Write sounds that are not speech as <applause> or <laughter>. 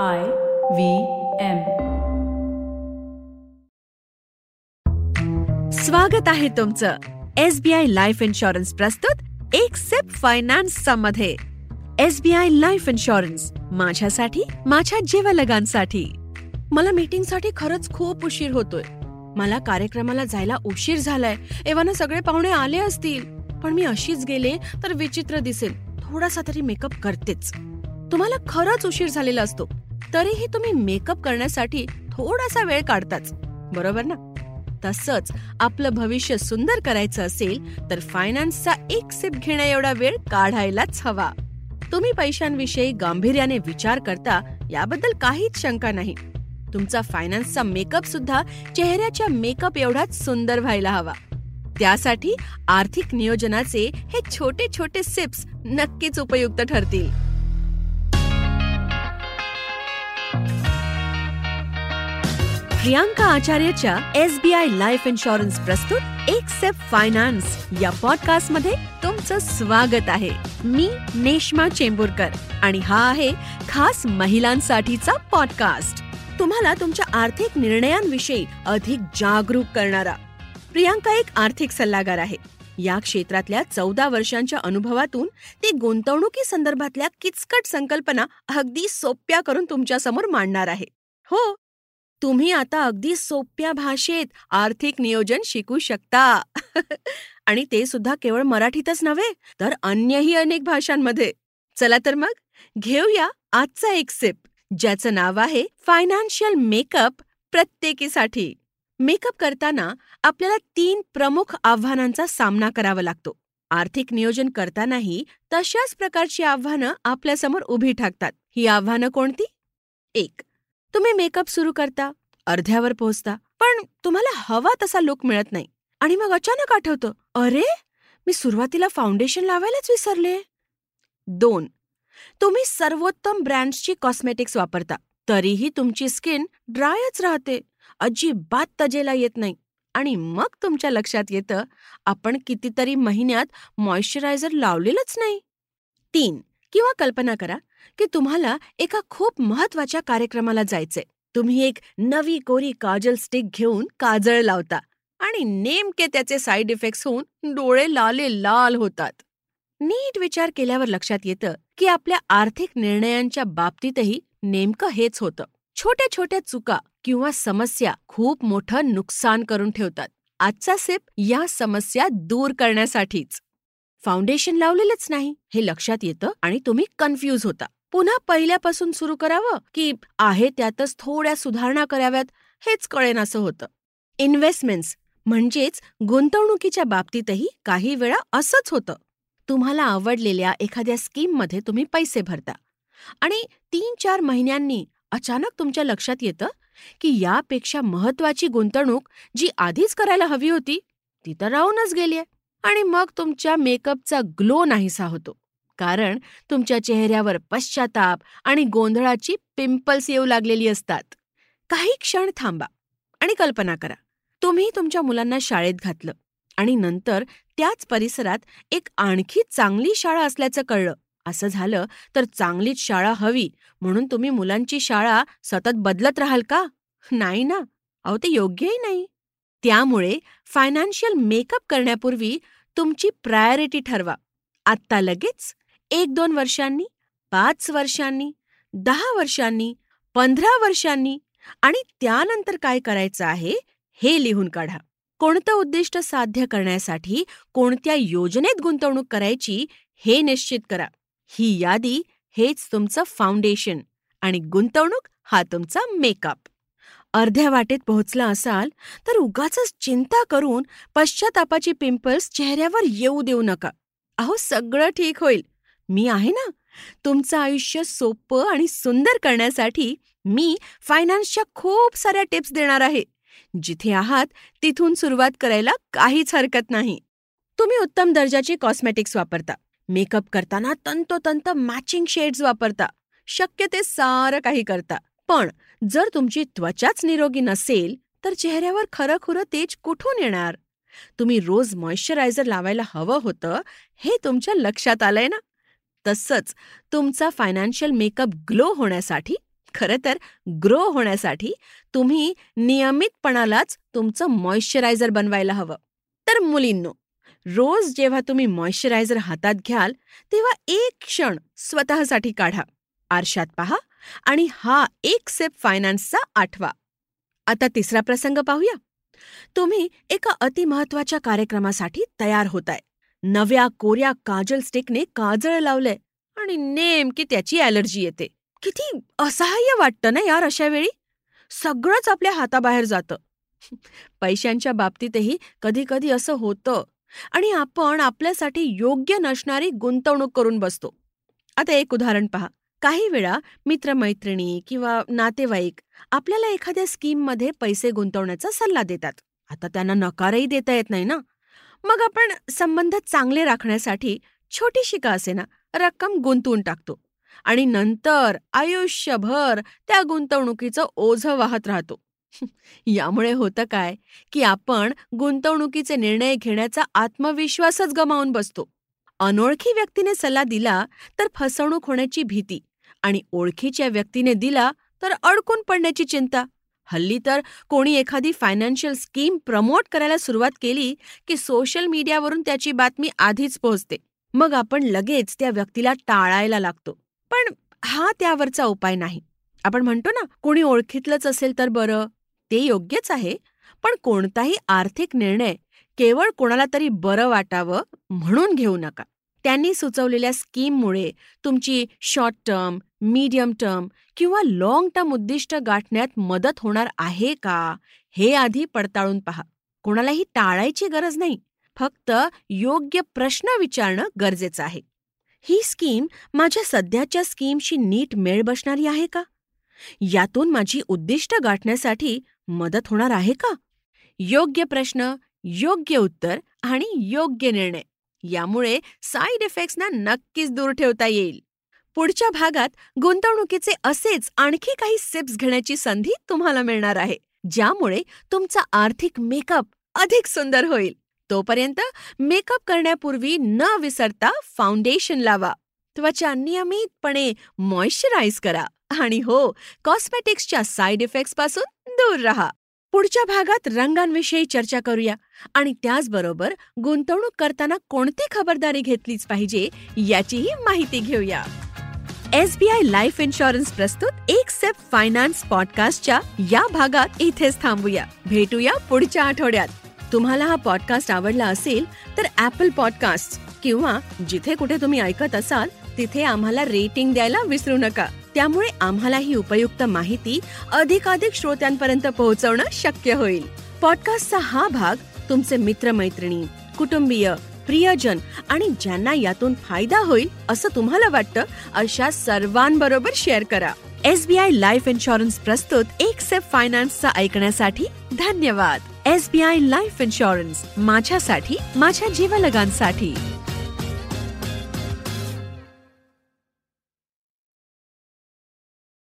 I V M. स्वागत आहे तुमचं S B I life insurance प्रस्तुत एक सेप फायनान्सचा मध्ये. S B I life insurance माझ्यासाठी माझ्या जीवलगांसाठी. मला मीटिंगसाठी खरंच खूप उशीर होतोय. मला कार्यक्रमाला जायला उशीर झालाय. एव्हाना सगळे पाहुणे आले असतील. पण मी अशीच गेले तर विचित्र दिसेल. थोडासा तरी मेकअप करतेच. तुम्हाला खरंच उशीर झालेला असतो. तरीही तुम्ही मेकअप करण्यासाठी थोडासा वेळ काढताच. बरोबर ना? तसंच आपलं भविष्य सुंदर करायचं असेल तर फायनान्सचा एक सिप घेण्या एवढा वेळ काढायलाच हवा. तुम्ही पैशांविषयी गांभीर्याने विचार करता याबद्दल काहीच शंका नाही. तुमचा फायनान्सचा मेकअप सुद्धा चेहऱ्याच्या मेकअप एवढाच सुंदर व्हायला हवा. त्यासाठी आर्थिक नियोजनाचे हे छोटे छोटे सिप्स नक्कीच उपयुक्त ठरतील. Priyanka आचार्यच्या S B I life insurance प्रस्तुत एक सेप फायनान्स या पॉडकास्टमध्ये तुमचं स्वागत आहे. मी नेश्मा चेंबूरकर आणि हा आहे खास महिलांसाठीचा पॉडकास्ट तुम्हाला तुमच्या आर्थिक निर्णयांविषयी अधिक जागरूक करणारा. प्रियांका एक आर्थिक सल्लागार आहे. या क्षेत्रातल्या चौदा वर्षांच्या अनुभवातून ते गुंतवणुकी संदर्भातल्या किचकट संकल्पना अगदी सोप्या करून तुमच्यासमोर मांडणार आहे. हो तुम्ही आता अगदी सोप्या भाषेत आर्थिक नियोजन शिकू शकता. <laughs> आणि ते सुद्धा केवळ मराठीतच नव्हे तर अन्यही अनेक भाषांमध्ये. चला तर मग घेऊया आजचा एक सिप ज्याचं नाव आहे फायनान्शियल मेकअप प्रत्येकीसाठी. मेकअप करताना आपल्याला तीन प्रमुख आव्हानांचा सामना करावा लागतो. आर्थिक नियोजन करतानाही तशाच प्रकारची आव्हानं आपल्यासमोर उभी ठाकतात. ही आव्हानं कोणती? एक तुम्ही मेकअप सुरू करता अर्ध्यावर पोहोचता पण तुम्हाला हवा तसा लुक मिळत नाही. आणि मग अचानक आठवतं अरे मी सुरुवातीला फाउंडेशन लावायलाच विसरले. दोन तुम्ही सर्वोत्तम ब्रँड्सची कॉस्मेटिक्स वापरता तरीही तुमची स्किन ड्रायच राहते अजिबात तजेला येत नाही. आणि मग तुमच्या लक्षात येतं आपण कितीतरी महिन्यात मॉइश्चरायझर लावलेलंच नाही. तीन किंवा कल्पना करा की तुम्हाला एका खूप महत्त्वाच्या कार्यक्रमाला जायचंय. तुम्ही एक नवी कोरी काजल स्टिक घेऊन काजळ लावता आणि नेमके त्याचे साईड इफेक्ट्स होऊन डोळे लाले लाल होतात. नीट विचार केल्यावर लक्षात येतं की आपल्या आर्थिक निर्णयांच्या बाबतीतही नेमकं हेच होतं. छोट्या छोट्या चुका किंवा समस्या खूप मोठं नुकसान करून ठेवतात. आजचा सिप या समस्या दूर करण्यासाठीच. फाउंडेशन लावलेलंच नाही. हे लक्षात येतं आणि तुम्ही कन्फ्यूज होता. पुन्हा पहिल्यापासून सुरू करावं की आहे त्यातच थोड्या सुधारणा कराव्यात हेच कळेन असं होतं. इन्व्हेस्टमेंट्स म्हणजेच गुंतवणुकीच्या बाबतीतही काही वेळा असंच होतं. तुम्हाला आवडलेल्या एखाद्या स्कीममध्ये तुम्ही पैसे भरता. आणि तीन चार महिन्यांनी अचानक तुमच्या लक्षात येतं की यापेक्षा महत्वाची गुंतवणूक जी आधीच करायला हवी होती ती तर राहूनच गेलीय. आणि मग तुमच्या मेकअपचा ग्लो नाहीसा होतो. कारण तुमच्या चेहऱ्यावर पश्चाताप आणि गोंधळाची पिंपल्स येऊ लागलेली असतात. काही क्षण थांबा आणि कल्पना करा. तुम्ही तुमच्या मुलांना शाळेत घातलं आणि नंतर त्याच परिसरात एक आणखी चांगली शाळा असल्याचं कळलं. असं झालं तर चांगलीच शाळा हवी म्हणून तुम्ही मुलांची शाळा सतत बदलत राहाल का? नाही ना. अहो ते योग्यही नाही. त्यामुळे फायनान्शियल मेकअप करण्यापूर्वी तुमची प्रायोरिटी ठरवा. आत्ता लगेच एक दोन वर्षांनी पाच वर्षांनी दहा वर्षांनी पंधरा वर्षांनी आणि त्यानंतर काय करायचं आहे हे लिहून काढा. कोणतं उद्दिष्ट साध्य करण्यासाठी कोणत्या योजनेत गुंतवणूक करायची हे निश्चित करा. ही यादी हेच तुमचं फाउंडेशन आणि गुंतवणूक हा तुमचा मेकअप. अर्ध्या वाटेत पोहोचला असाल तर उगाच चिंता करून पश्चातापाची पिंपल्स चेहऱ्यावर येऊ देऊ नका. अहो सगळं ठीक होईल. मी आहे ना. तुमचं आयुष्य सोपं आणि सुंदर करण्यासाठी मी फायनान्सच्या खूप साऱ्या टिप्स देणार आहे. जिथे आहात तिथून सुरुवात करायला काहीच हरकत नाही. तुम्ही उत्तम दर्जाची कॉस्मेटिक्स वापरता. मेकअप करताना तंतोतंत मॅचिंग शेड्स वापरता. शक्य ते सारं काही करता. पण जर तुमची त्वचाच निरोगी नसेल तर चेहऱ्यावर खरंखुरं तेज कुठून येणार? तुम्ही रोज मॉइश्चरायझर लावायला हवं होतं हे तुमच्या लक्षात आलंय ना? तसंच तुमचा फायनान्शियल मेकअप ग्लो होण्यासाठी खरं तर ग्रो होण्यासाठी तुम्ही नियमितपणालाच तुमचं मॉइश्चरायझर बनवायला हवं. तर मुलींनो रोज जेव्हा तुम्ही मॉइश्चरायझर हातात घ्याल तेव्हा एक क्षण स्वतःसाठी काढा. आरशात पहा आणि हा एक सेप फायनान्सचा आठवा. आता तिसरा प्रसंग पाहूया. तुम्ही एका अतिमहत्वाच्या कार्यक्रमासाठी तयार होताय. नव्या कोऱ्या काजल स्टिकने काजळ लावलंय आणि नेमकी त्याची ॲलर्जी येते. किती असहाय्य वाटतं ना यार अशा वेळी? सगळंच आपल्या हाताबाहेर जातं. पैशांच्या बाबतीतही कधी कधी असं होतं आणि आपण आपल्यासाठी योग्य नसणारी गुंतवणूक करून बसतो. आता एक उदाहरण पहा. काही वेळा मित्रमैत्रिणी किंवा नातेवाईक आपल्याला एखाद्या स्कीममध्ये पैसे गुंतवण्याचा सल्ला देतात. आता त्यांना नकारही देता येत नाही ना? मग आपण संबंध चांगले राखण्यासाठी छोटीशी का असेना रक्कम गुंतवून टाकतो आणि नंतर आयुष्यभर त्या गुंतवणुकीचं ओझं वाहत राहतो. यामुळे होतं काय की आपण गुंतवणुकीचे निर्णय घेण्याचा आत्मविश्वासच गमावून बसतो. अनोळखी व्यक्तीने सल्ला दिला तर फसवणूक होण्याची भीती आणि ओळखीच्या व्यक्तीने दिला तर अडकून पडण्याची चिंता. हल्ली तर कोणी एखादी फायनान्शियल स्कीम प्रमोट करायला सुरुवात केली की सोशल मीडियावरून त्याची बातमी आधीच पोहोचते. मग आपण लगेच त्या व्यक्तीला टाळायला लागतो. पण हा त्यावरचा उपाय नाही. आपण म्हणतो ना कोणी ओळखीतलंच असेल तर बरं. ते योग्यच आहे पण कोणताही आर्थिक निर्णय केवळ कोणाला तरी बरं वाटावं म्हणून घेऊ नका. त्यांनी सुचवलेल्या स्कीममुळे तुमची शॉर्ट टर्म मीडियम टर्म किंवा लाँग टर्म उद्दिष्ट गाठण्यात मदत होणार आहे का? हे आधी पडताळून पहा. कोणालाही टाळायची गरज नाही. फक्त योग्य प्रश्न विचारणं गरजेचं आहे. ही स्कीम माझ्या सध्याच्या स्कीमशी नीट मेळ बसणारी आहे का? यातून माझी उद्दिष्ट गाठण्यासाठी मदत होणार आहे का? योग्य प्रश्न योग्य उत्तर आणि योग्य निर्णय. यामुळे साईड इफेक्ट्सना नक्कीच दूर ठेवता येईल. पुढच्या भागात गुंतवणुकीचे असेच आणखी काही सिप्स घेण्याची संधी तुम्हाला मिळणार आहे ज्यामुळे तुमचा आर्थिक मेकअप अधिक सुंदर होईल. तोपर्यंत मेकअप करण्यापूर्वी न विसरता फाउंडेशन लावा. त्वचा नियमितपणे मॉइश्चराइज करा आणि हो कॉस्मेटिक्सच्या साईड इफेक्ट्सपासून दूर राहा. पुढच्या भागात रंगांविषयी चर्चा करूया. आणि त्याचबरोबर गुंतवणूक करताना कोणती खबरदारी घेतलीच पाहिजे याचीही माहिती घेऊया. एसबीआय लाईफ इन्शुरन्स प्रस्तुत एक सेप फायनान्स पॉडकास्टच्या या भागात इथेच थांबूया. भेटूया पुढच्या आठवड्यात. तुम्हाला हा पॉडकास्ट आवडला असेल तर ऍपल पॉडकास्ट किंवा जिथे कुठे तुम्ही ऐकत असाल तिथे आम्हाला रेटिंग द्यायला विसरू नका. त्यामुळे आम्हाला ही उपयुक्त माहिती अधिकाधिक श्रोत्यांपर्यंत पोहोचवणं शक्य होईल. पॉडकास्टचा हा भाग तुमचे मित्रमैत्रिणी कुटुंबीय प्रियजन आणि ज्यांना यातून फायदा होईल असं तुम्हाला वाटतं अशा सर्वांबरोबर शेअर करा. S B I life insurance प्रस्तुत एक सेफ फायनान्सचा ऐकण्यासाठी धन्यवाद. S B I life insurance माझ्यासाठी माझ्या जीवलगांसाठी.